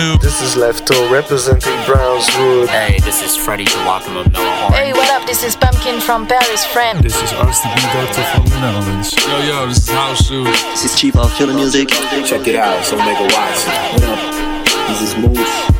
Uncle This is Lefto representing Brownswood. Hey, this is Freddie Joachim of Noah Horn. Hey, what up? This is Pumpkin from Paris, friend. This is RCB Doctor from the Netherlands. Yo, yo, this is House Shoes. This is Chief of Killer Music. Check it out, so make a watch. What up? This is Moose.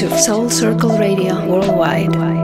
To Soul Circle Radio Worldwide.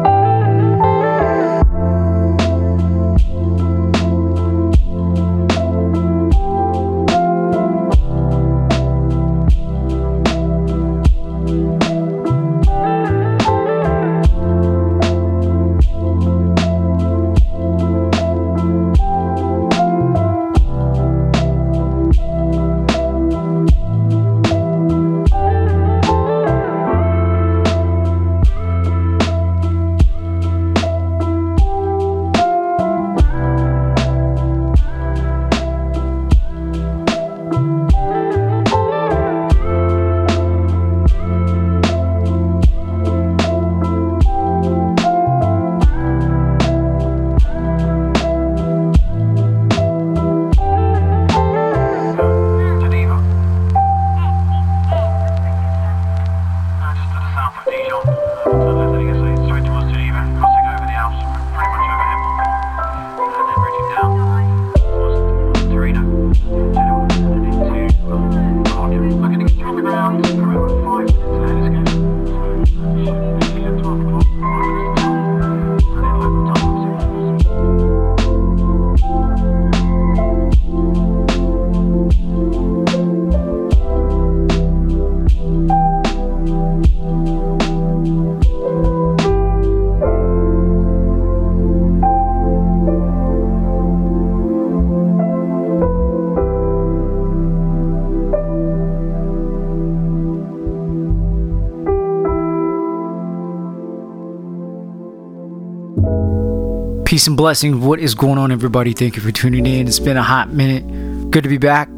Peace and blessings. What is going on, everybody? Thank you for tuning in. It's been a hot minute. Good to be back.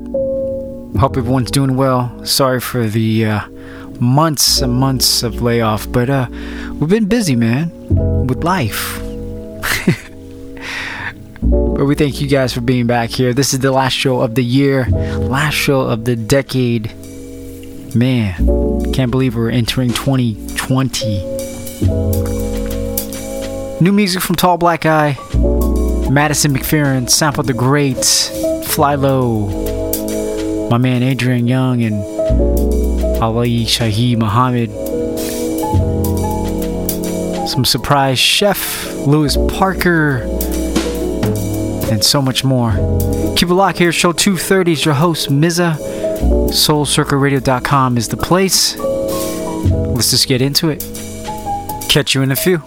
Hope everyone's doing well. Sorry for the uh, months and months of layoff, but uh, we've been busy, man, with life. but we thank you guys for being back here. This is the last show of the year, last show of the decade. Man, can't believe we're entering 2020. New music from Tall Black Guy, Madison McFerrin, Sample the Greats, Fly Low, my man Adrian Younge, and Ali Shaheed Muhammad. Some surprise chef, Lewis Parker, and so much more. Keep it locked here. Show 230 is your host, Mza. SoulCircleRadio.com is the place. Let's just get into it. Catch you in a few.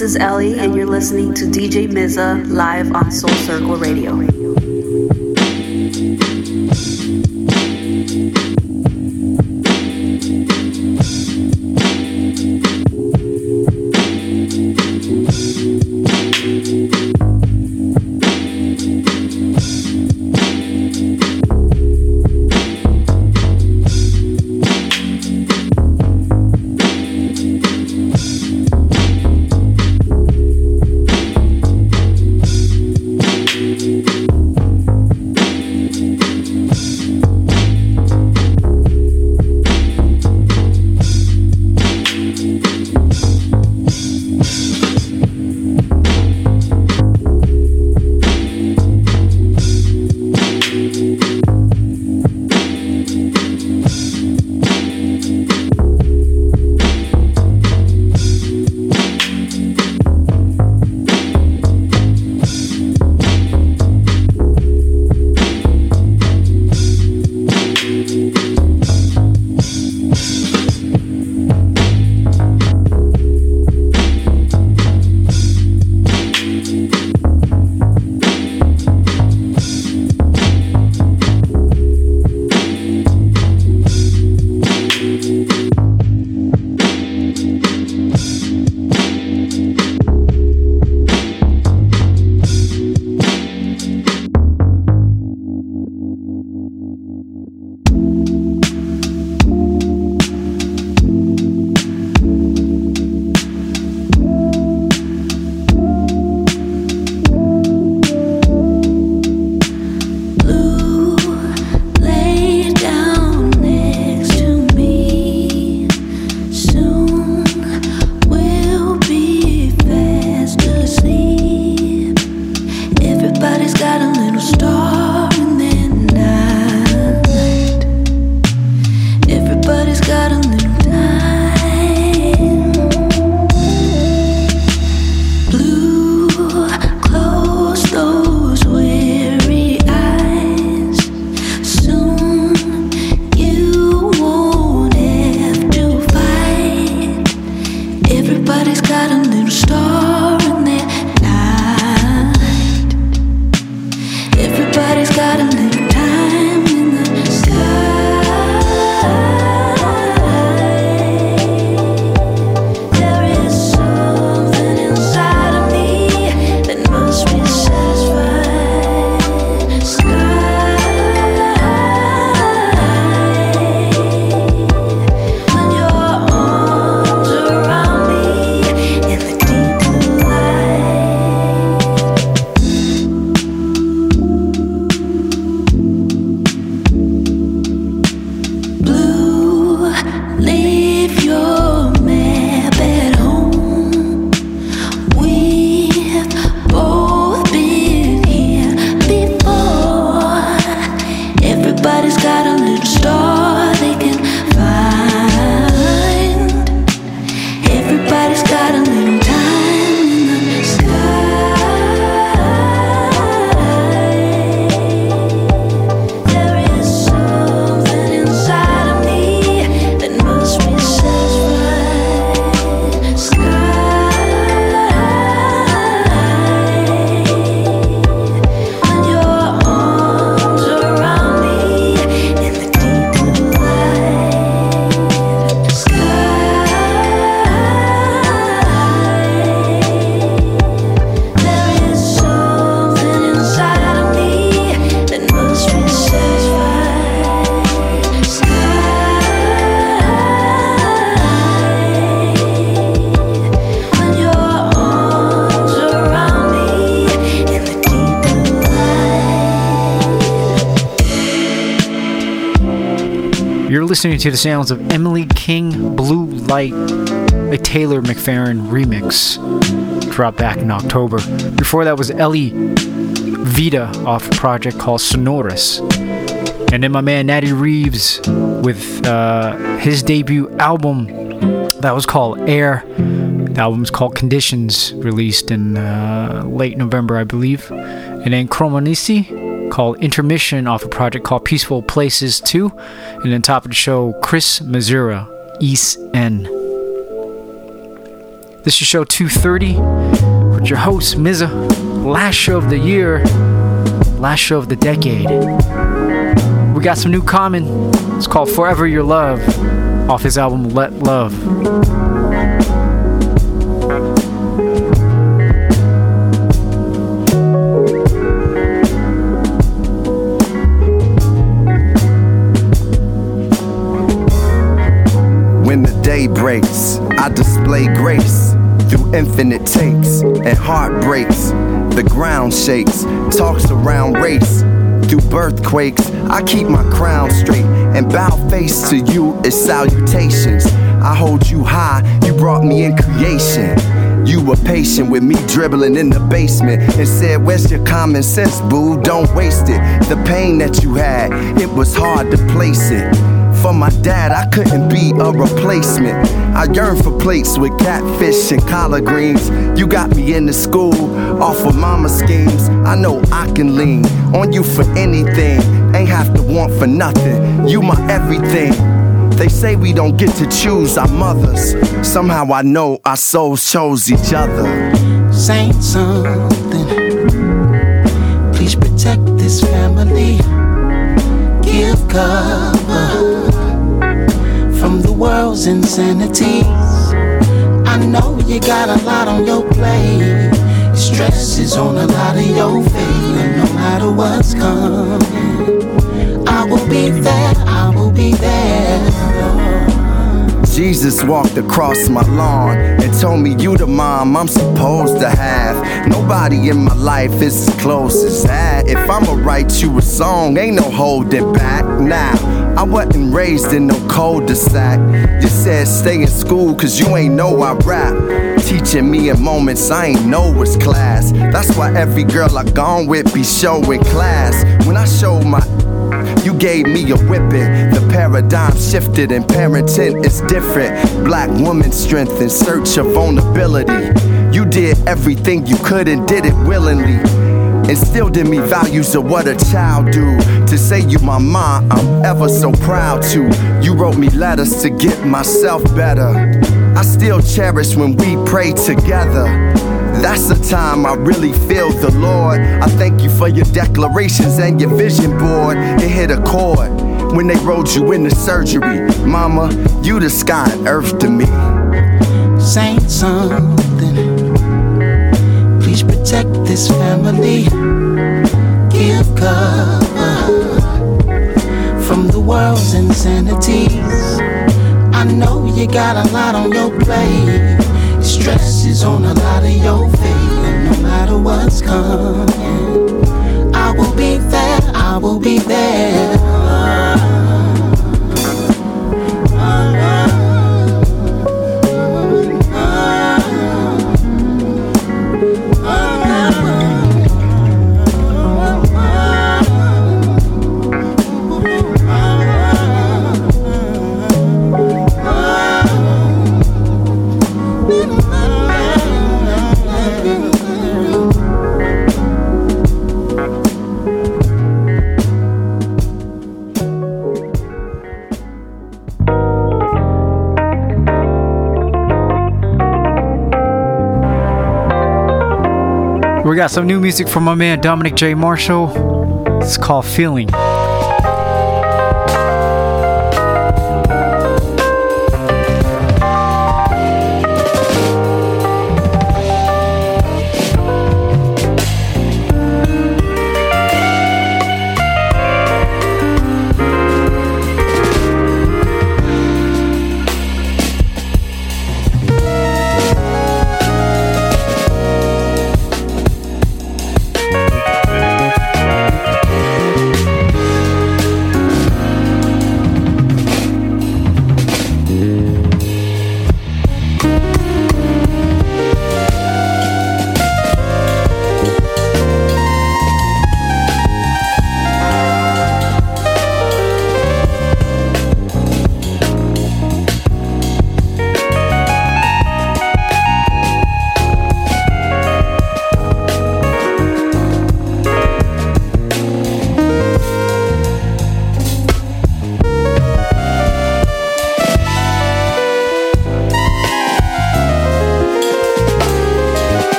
This is Ele, and you're listening to DJ Mza live on Soul Circle Radio. To the sounds of Emily King Blue Light, a Taylor McFerrin remix, dropped back in October. Before that was Ele Vida off a project called Sonorous. And then my man Natty Reeves with uh, his debut album that was called Air. The album's called Conditions, released in uh, late November, I believe. And then Chromonicci called Intermission off a project called Peaceful Places 2. And then top of the show, Chris Mazuera, East End. This is show 230 with your host, Mza. Last show of the year, last show of the decade. We got some new common. It's called Forever Your Love off his album Let Love. Day breaks, I display grace through infinite takes and heartbreaks. The ground shakes, talks around race. Through birthquakes, I keep my crown straight and bow face to you as salutations. I hold you high, you brought me in creation. You were patient with me dribbling in the basement and said, Where's your common sense, boo? Don't waste it. The pain that you had, it was hard to place it. For my dad, I couldn't be a replacement. I yearn for plates with catfish and collard greens. You got me into school off of mama schemes. I know I can lean on you for anything. Ain't have to want for nothing. You my everything. They say we don't get to choose our mothers. Somehow I know our souls chose each other. Saying something. Please protect this family. Give the world's insanities. I know you got a lot on your plate. Stress is on a lot of your and no matter what's coming, I will be there. I will be there. Jesus walked across my lawn and told me you the mom I'm supposed to have. Nobody in my life is as close as that. If I'ma write you a song, ain't no holding back now. I wasn't raised in no cul-de-sac. You said stay in school cause you ain't know I rap. Teaching me in moments I ain't know was class. That's why every girl I gone with be showing class. When I show my you gave me a whipping. The paradigm shifted and parenting is different. Black woman strength in search of vulnerability. You did everything you could and did it willingly. Instilled in me values of what a child do. To say you my mom, I'm ever so proud to. You wrote me letters to get myself better. I still cherish when we pray together. That's the time I really feel the Lord. I thank you for your declarations and your vision board. It hit a chord when they rolled you into surgery. Mama, you the sky and earth to me. Saying something. Please protect this family. Give cover from the world's insanities. I know you got a lot on your plate. Stress is on a lot of your and no matter what's coming, I will be there. I will be there. Got some new music from my man Dominic J. Marshall. It's called Feeling.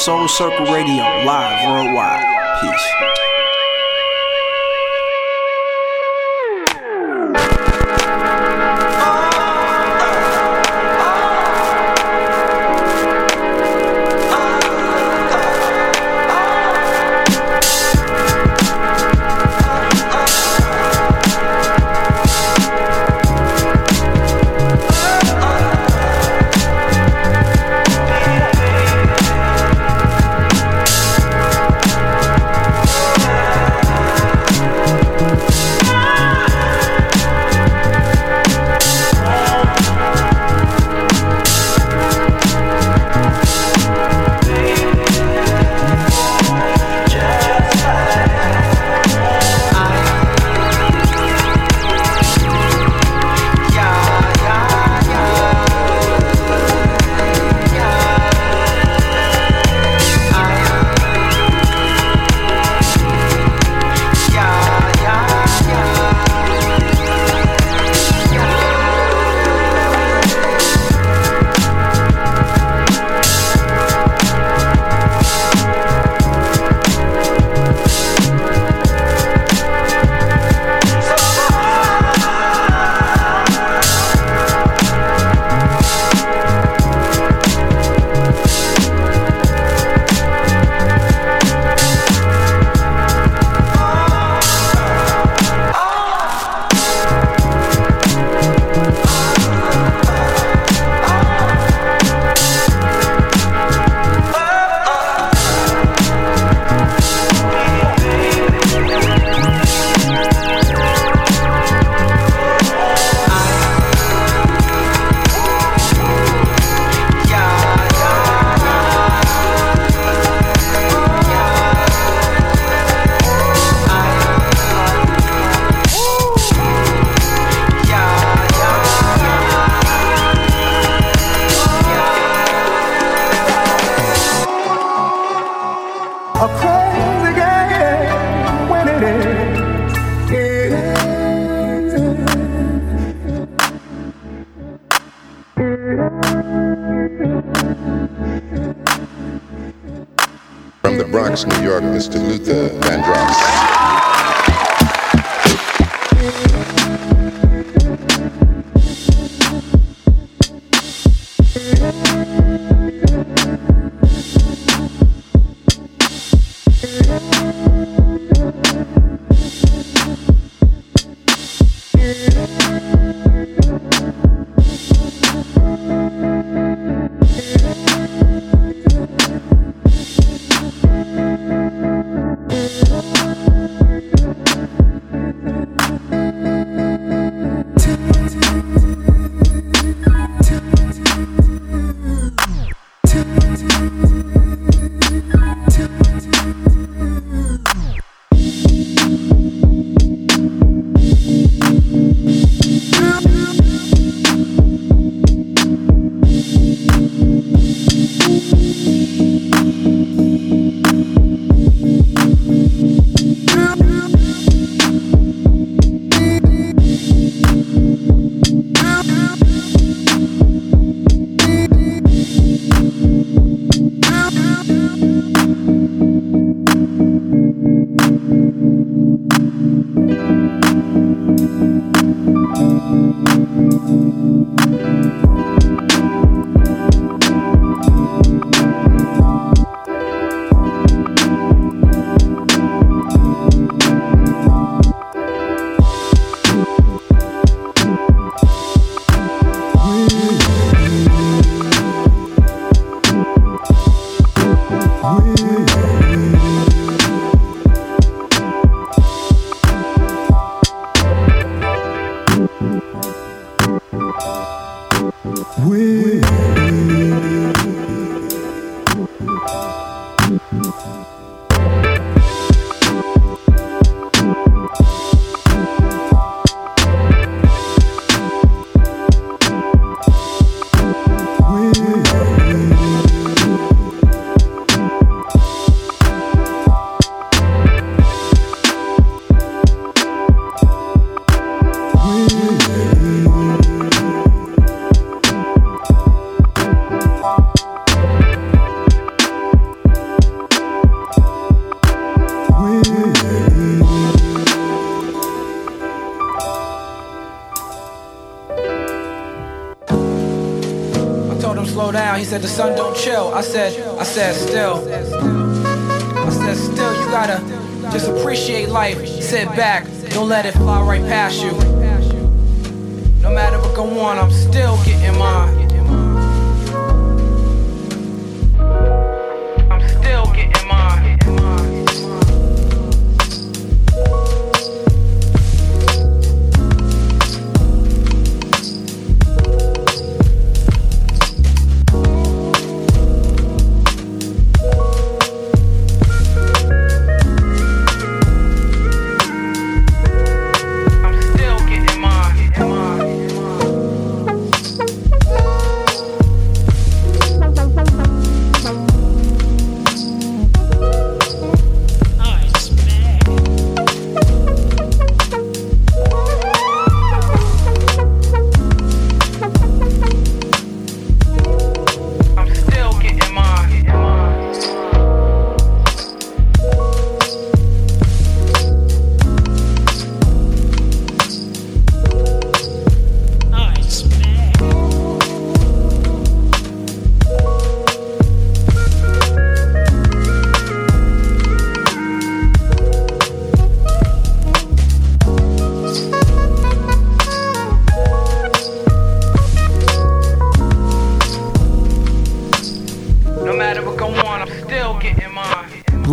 Soul Circle now. He said the sun don't chill. I said, I said still. I said still, you gotta just appreciate life. Sit back, don't let it fly right past you. No matter what go on, I'm still getting mine.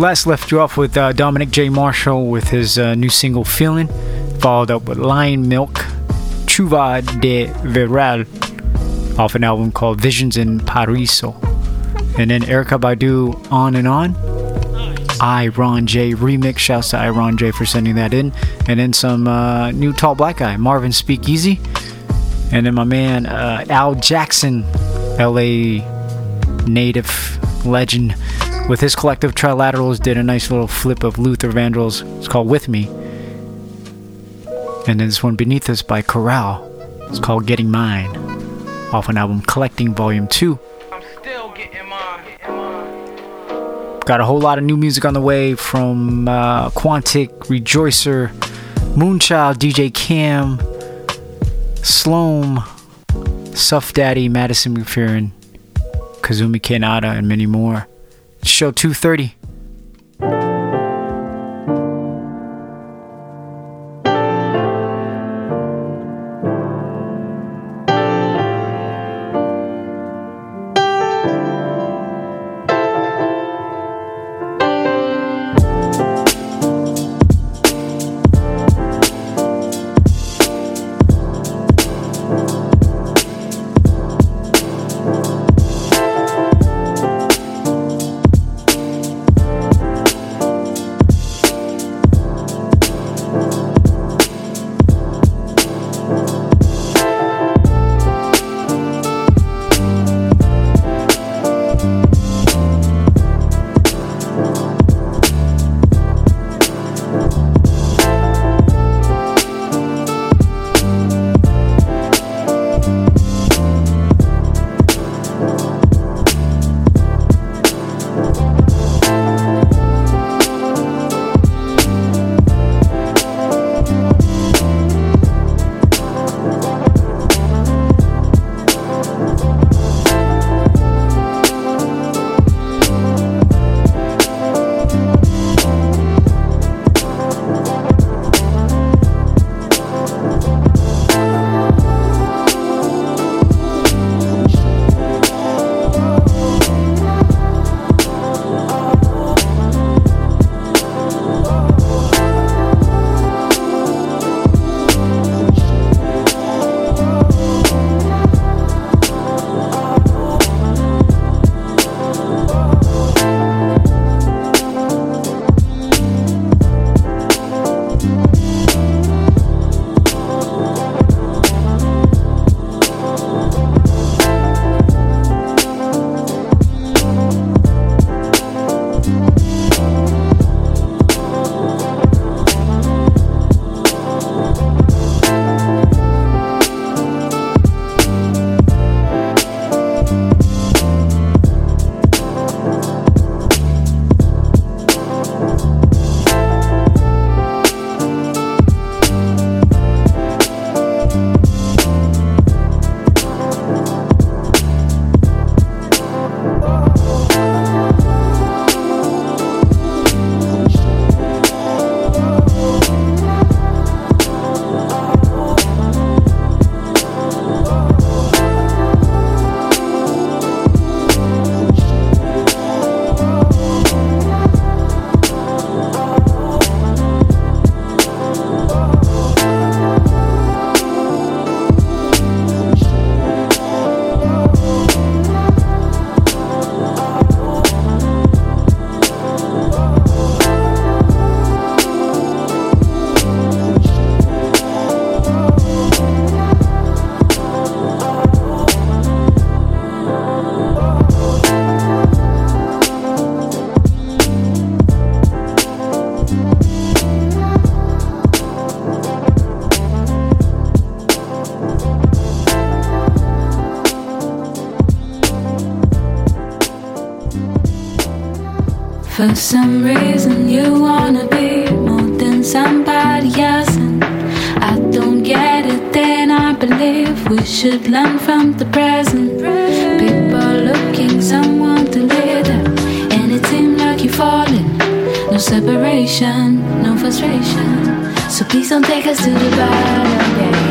Last left you off with uh, Dominic J. Marshall with his uh, new single Feeling, followed up with Lionmilk, Chuva de Verão, off an album called Visions in Paraiso. And then Erykah Badu, On and On. iRon J remix. Shouts to iRon J for sending that in. And then some uh, new tall black guy, Marvin Speakeasy. And then my man uh, Al Jackson, LA native legend, with his collective Trilaterals, did a nice little flip of Luther Vandross. It's called With Me. And then this one beneath us by Koralle. It's called Getting Mine, off an album Collecting Volume 2. Got a whole lot of new music on the way from uh, Quantic, Rejoicer, Moonchild, DJ Cam, Slom, Suff Daddy, Madison McFerrin, Kazumi Kaneda, and many more. Show 230. For some reason, you wanna be more than somebody else, and I don't get it. Then I believe we should learn from the present. People looking someone to lead them, and it seems like you're falling. No separation, no frustration. So please don't take us to the bottom. Yeah.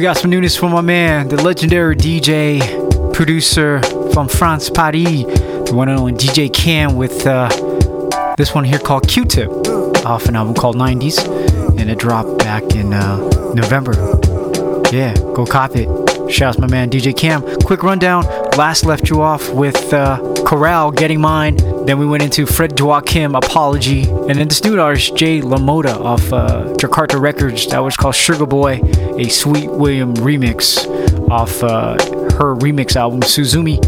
We got some newness from my man, the legendary DJ, producer from France, Paris, the one and only DJ Cam with uh, this one here called Q-Tip, off an album called 90s, and it dropped back in uh, November. Yeah, go cop it. Shouts my man DJ Cam. Quick rundown. Last left you off with uh, Koralle getting mine. Then we went into Fred Joachim Apology, and then this new artist J. Lamotta off uh, Jakarta Records. That was called Shugah Boi, a Sweet William remix off uh, her remix album Suzumi.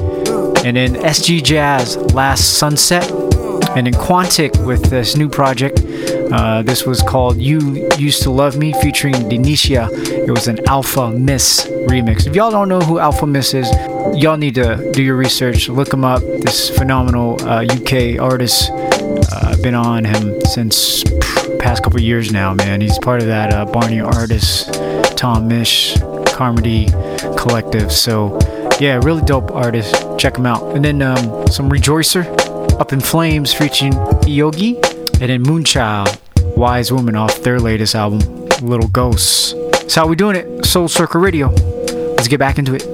And then SG Jazz Last Sunset, and in Quantic with this new project. Uh, this was called You Used to Love Me featuring Denitia. It was an Alfa Mist remix. If y'all don't know who Alfa Mist is, y'all need to do your research. Look him up. This phenomenal uh, UK artist. Uh, I've been on him since pff, past couple years now, man. He's part of that uh, Barney artist, Tom Misch, Carmody collective. So, yeah, really dope artist. Check him out. And then um, some Rejoicer, Up in Flames featuring iogi, and then Moonchild, Wise Woman off their latest album, Little Ghosts. That's how we doing it. Soul Circle Radio. Let's get back into it.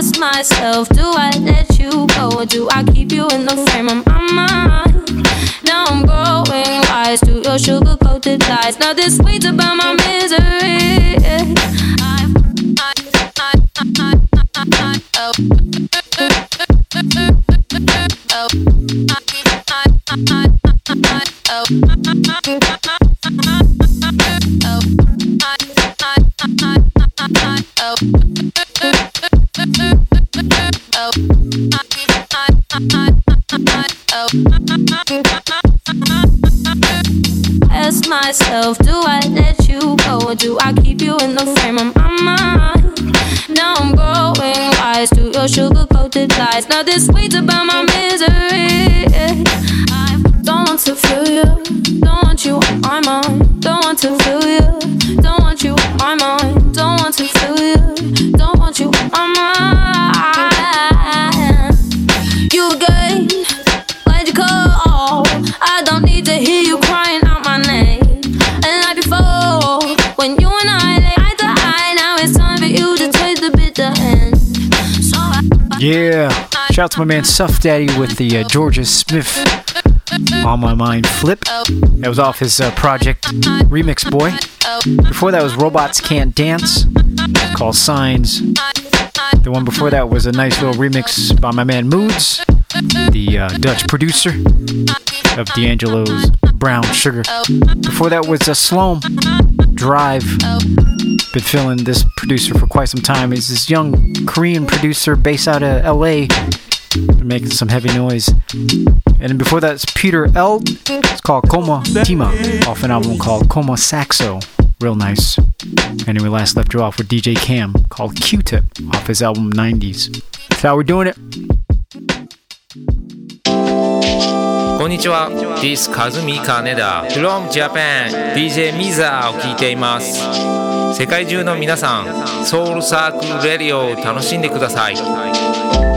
Ask myself, do I let you go or do I keep you in the frame of my mind? Now I'm growing wise to your sugar coated lies. Now this weights about my misery. I, I, I, I, I, I, Ask myself, do I let you go or do I keep you in the frame of my mind? Now I'm growing wise to your sugar coated lies. Now this weights about my misery. I want to feel you, don't want you on my mind. Don't want to feel you, don't want you on my mind. Don't want to feel you, don't want you on my mind. You again, why'd you call? I don't need to hear you crying out my name. And like before, when you and I lay eye to eye, now it's time for you to taste the bitter end. So I, Yeah. Shout out to my man Suff Daddy with the uh, Jorja Smith On My Mind flip. That was off his uh, project Remix Boy. Before that was Robots Can't Dance called Signs. The one before that was a nice little remix by my man Moods, the uh, Dutch producer of D'Angelo's Brown Sugar. Before that was a Slom Drive. Been feeling this producer for quite some time. He's this young Korean producer based out of LA. Making some heavy noise. And before that's Petter Eldh. It's called Koma Tema, off an album called Koma Saxo. Real nice. And we last left you off with DJ Cam called Q Tip off his album 90s. That's how we're doing it. こんにちは This Kazumi Kaneda from Japan DJ Mza を聞いています世界中の皆さんソウルサークルレディオを楽しんでください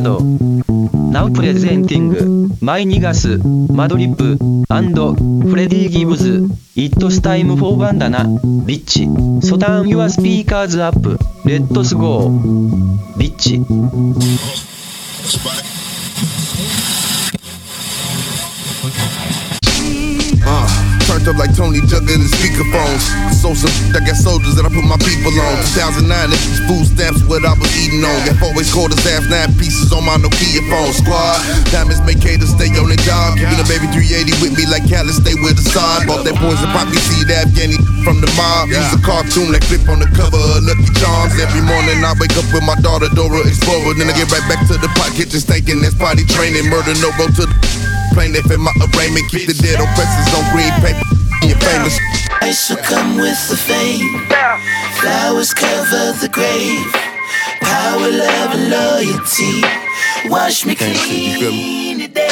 がとう Now presenting マイニガスマドリップフレディ・ギブズ It's time for バンダナビッチ So turn your speakers up Let's go ビッチ Uh, turned up like Tony Jugger in the speakerphones. So some I got soldiers that I put my people on. 2009, these food stamps what I was eating on. Got always called us half nine pieces on my Nokia phone. Squad, diamonds make haters stay on their job. Keeping a baby 380 with me like Cali stay with the side. Bought that poison poppy seed Afghani from the mob. Use a cartoon that clip on the cover of Lucky Charms. Every morning I wake up with my daughter Dora Explorer. Then I get right back to the pot kitchen stinking. That's potty training. Murder no go to the plaintiff in my arraignment. Keep the dead oppressors on green paper. You're famous. Ice will come with the fame. Flowers cover the grave. Power, love, and loyalty. Wash me clean today.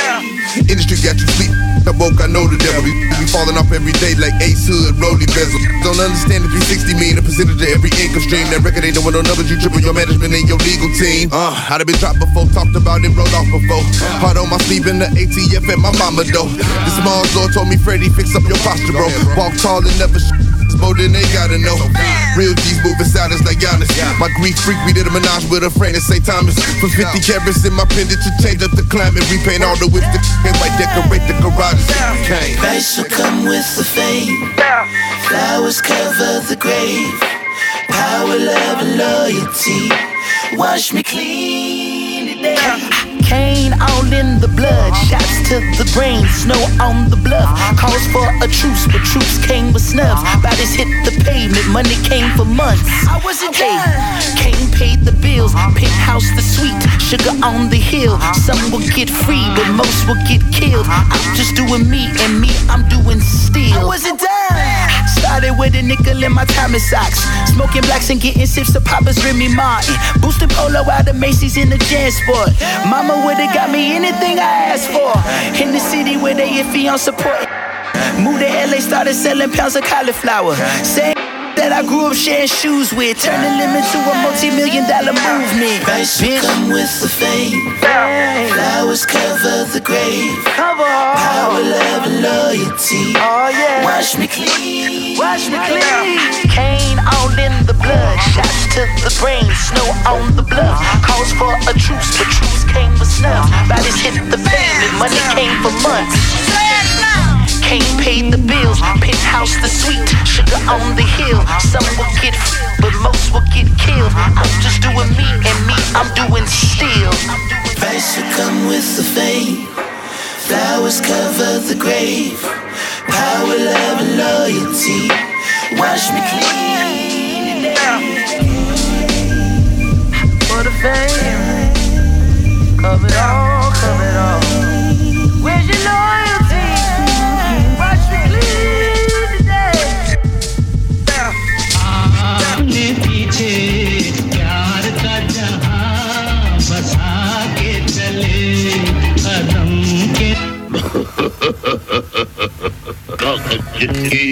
Industry got you sleep. I woke, I know the devil. These be falling off every day like Ace Hood, Rolly Bezel. Don't understand the 360 mean a percentage of every income stream. That record ain't no numbers, you triple your management and your legal team. Uh, I'd have been dropped before, talked about it, rolled off before. Heart on my sleeve in the ATF at my mama though. The small door told me, Freddie, fix up your posture, bro. Walk tall and never sh- more than they gotta know. Real G's moving silence like Giannis. My Greek freak, we did a menage with a friend at St. Thomas. For 50 carats in my pendant to change up the climate. Repaint all the whips, the and white decorate the garage. Ice will come with the fame. Flowers cover the grave. Power, love, and loyalty. Wash me clean today. Cane all in the blood, shots to the brain, snow on the bluff. Calls for a truce, but troops came with snubs. Bodies hit the pavement, money came for months. I wasn't there. Kane paid the bills, penthouse the suite, sugar on the hill. Some will get free, but most will get killed. I'm just doing me, and me, I'm doing still. I wasn't done. Started with a nickel in my Tommy socks. Smoking blacks and getting sips of Papa's Remy Martin. Boosting polo out of Macy's in the Jan Sport. Mama would've got me anything I asked for. In the city where they iffy on support. Moved to LA, started selling pounds of cauliflower. Same that I grew up sharing shoes with. Turning them into a multi-million dollar movement. Bitch. come with the fame. Flowers cover the grave. Power, love, and loyalty. Oh yeah. Wash me clean. Wash me clean. Cane all in the blood. Shots to the brain. Snow on the bluff. Calls for a truce, but truce came with snubs. Bodies hit the pavement. Money came for months. Kane paid the bills, penthouse the suite, sugar on the hill. Some will get free, but most will get killed. I'm just doing me, and me, I'm doing still. Price will come with the fame. Flowers cover the grave. Power, love, and loyalty. Wash me clean For the fame. Cover it all, cover it all. Kalk ciddi.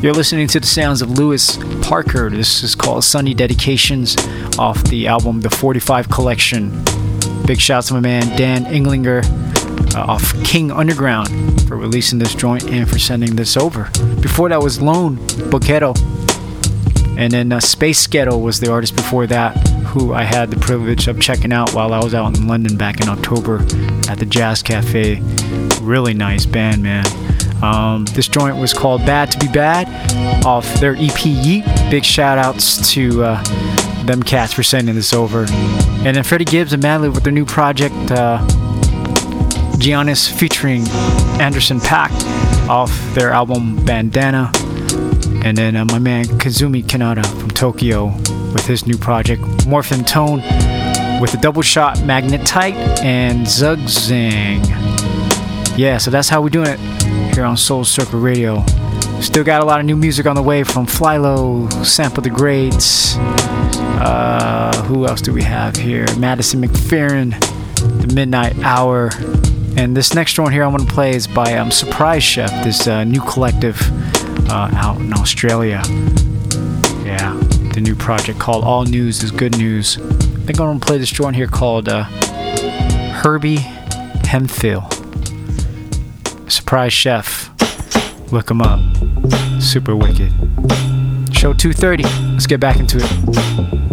You're listening to the sounds of Lewis Parker. This is called Sunny Dedications off the album The 45 Collection. Big shouts to my man Dan Englinger uh, off King Underground for releasing this joint and for sending this over. Before that was Lone Boketto. And then uh, Space Ghetto was the artist before that, who I had the privilege of checking out while I was out in London back in October at the Jazz Cafe. Really nice band, man. Um, this joint was called Bad to Be Bad off their EP Yeet. Big shout outs to uh, them cats for sending this over. And then Freddie Gibbs and Madlib with their new project, uh, Giannis featuring Anderson Paak off their album Bandana. And then uh, my man Kazumi Kaneda from Tokyo with his new project, Morphin Tone, with a double shot Magnetite and Zugzwang. Yeah, so that's how we're doing it here on Soul Circle Radio. Still got a lot of new music on the way from Flylo, Sampa the Greats. Uh, who else do we have here? Madison McFerrin, The Midnight Hour. And this next one here I want to play is by um, Surprise Chef, this uh, new collective uh, out in Australia. Yeah, the new project called All News is Good News. I think I'm going to play this joint here called uh, Herbie Hemphill. Surprise Chef. Look him up. Super wicked. Show 230. Let's get back into it.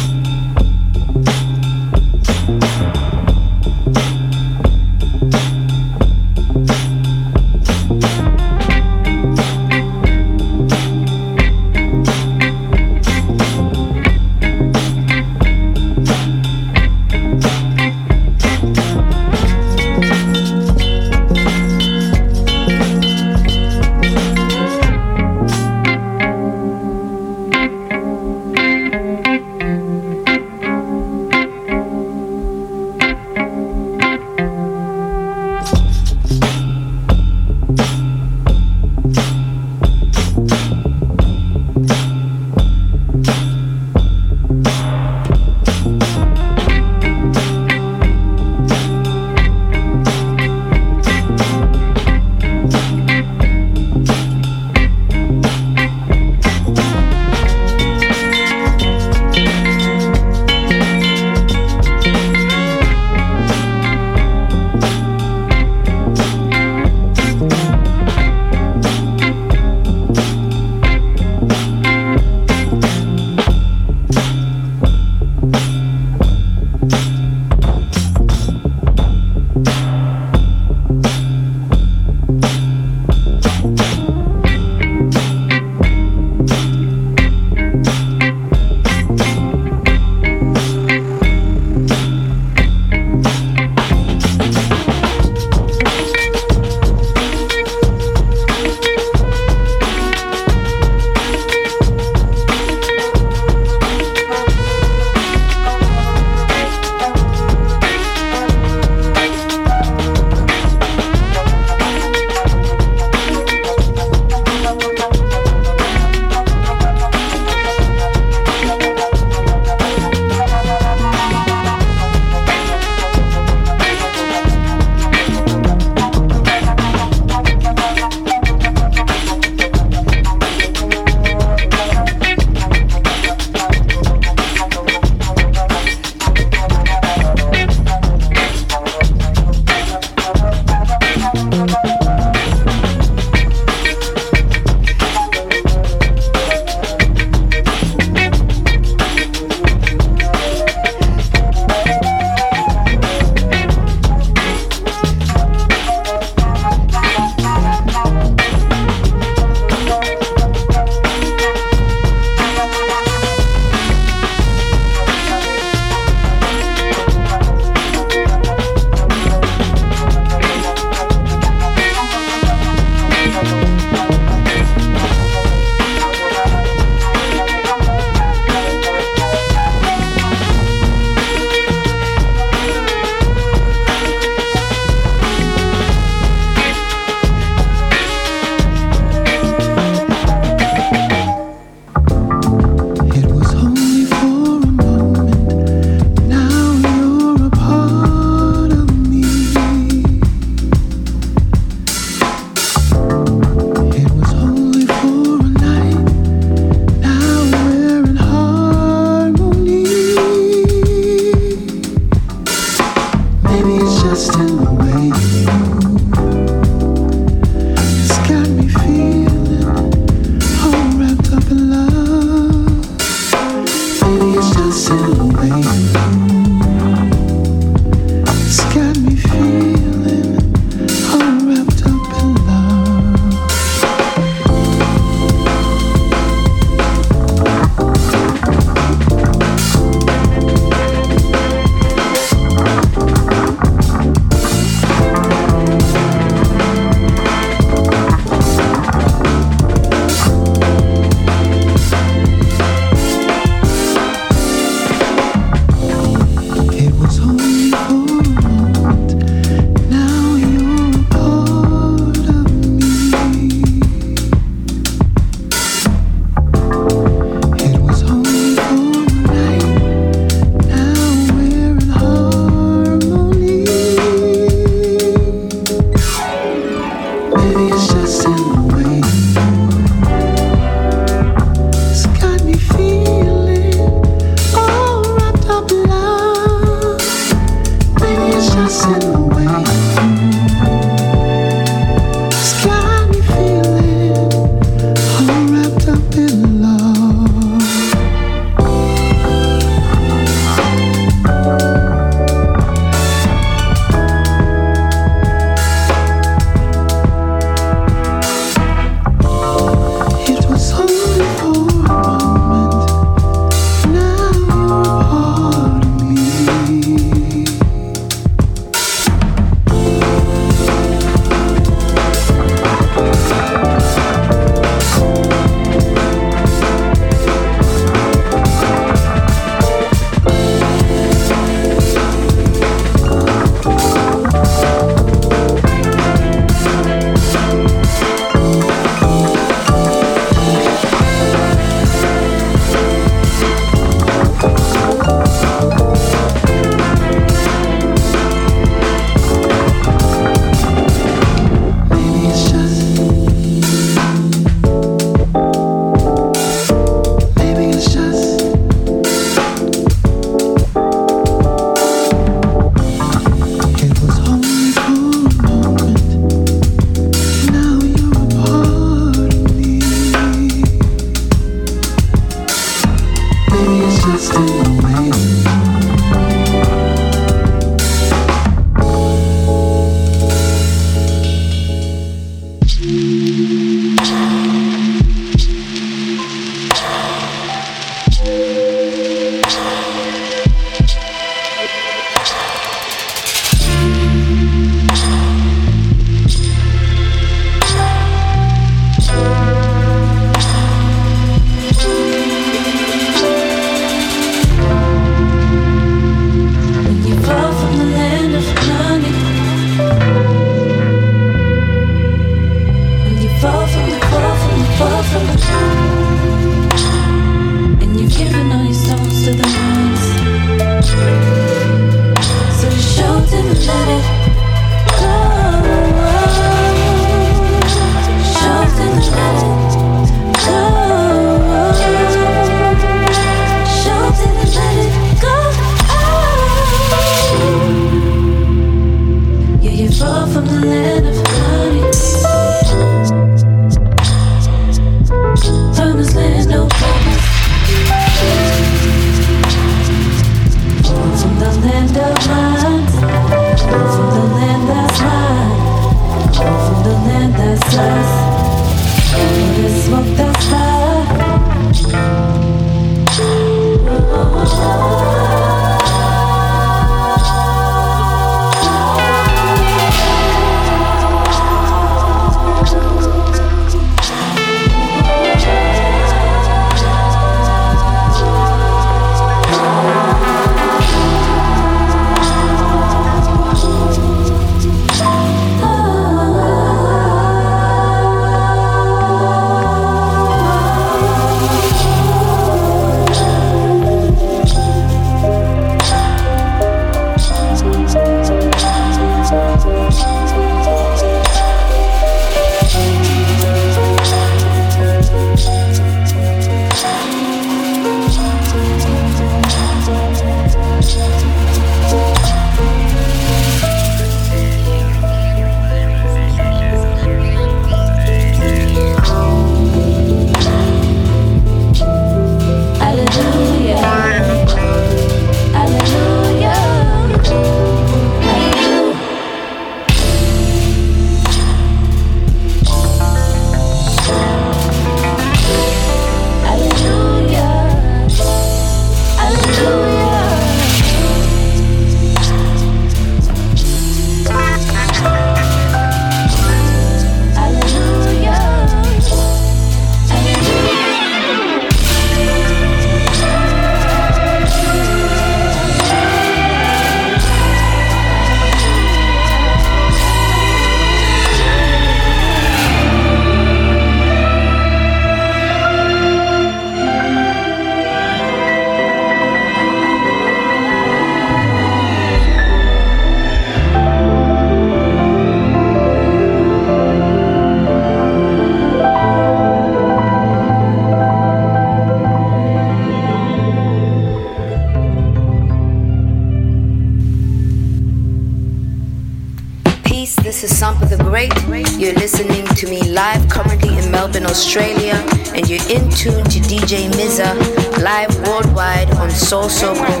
Australia, and you're in tune to DJ Mza live worldwide on Soul Circle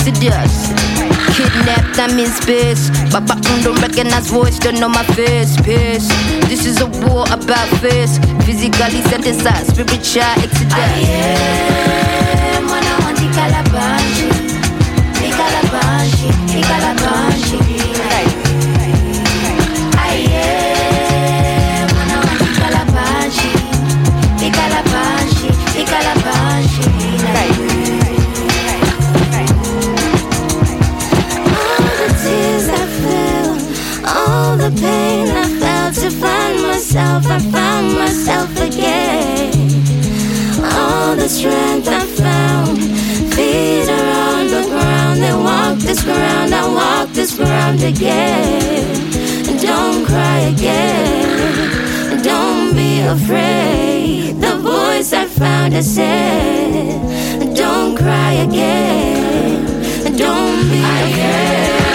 insidious. Kidnapped, I'm in space. My background mm, don't recognize voice, don't know my face. Pace. This is a war about face. Physically synthesized, spiritual exodus. I am when I want to calabash. Calabash, calabash. myself again. All the strength I found, feet are on the ground. They walk this ground, I walk this ground again. Don't cry again. Don't be afraid. The voice I found, I said, Don't cry again. Don't be I afraid.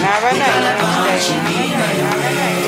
Naranja. Naranja.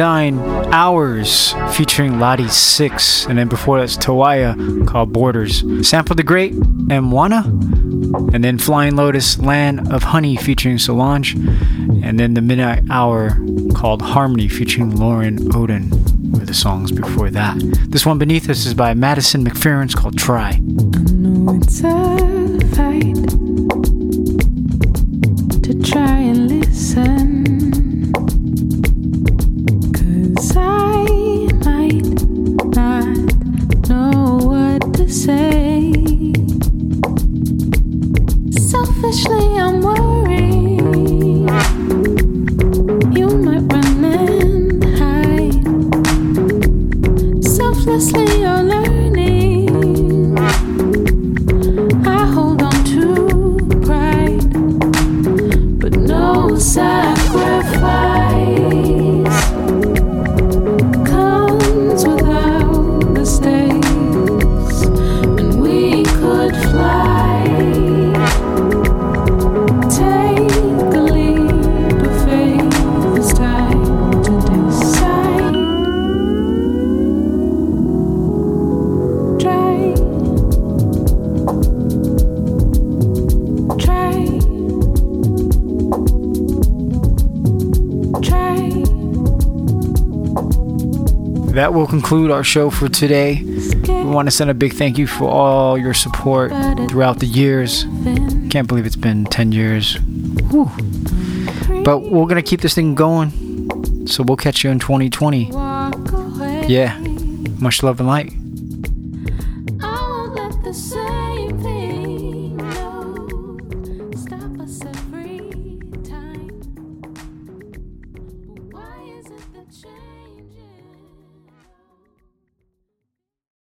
Dine Hours featuring Lottie Six, and then before that's Tawaya called Borders. Sampa the Great and Wana, and then Flying Lotus Land of Honey featuring Solange, and then the Midnight Hour called Harmony featuring Loren Oden were the songs before that. This one beneath us is by Madison McFerrin. called Try. Conclude our show for today. We want to send a big thank you for all your support throughout the years. Can't believe it's been 10 years. Whew. But we're going to keep this thing going. So we'll catch you in 2020. Yeah. Much love and light.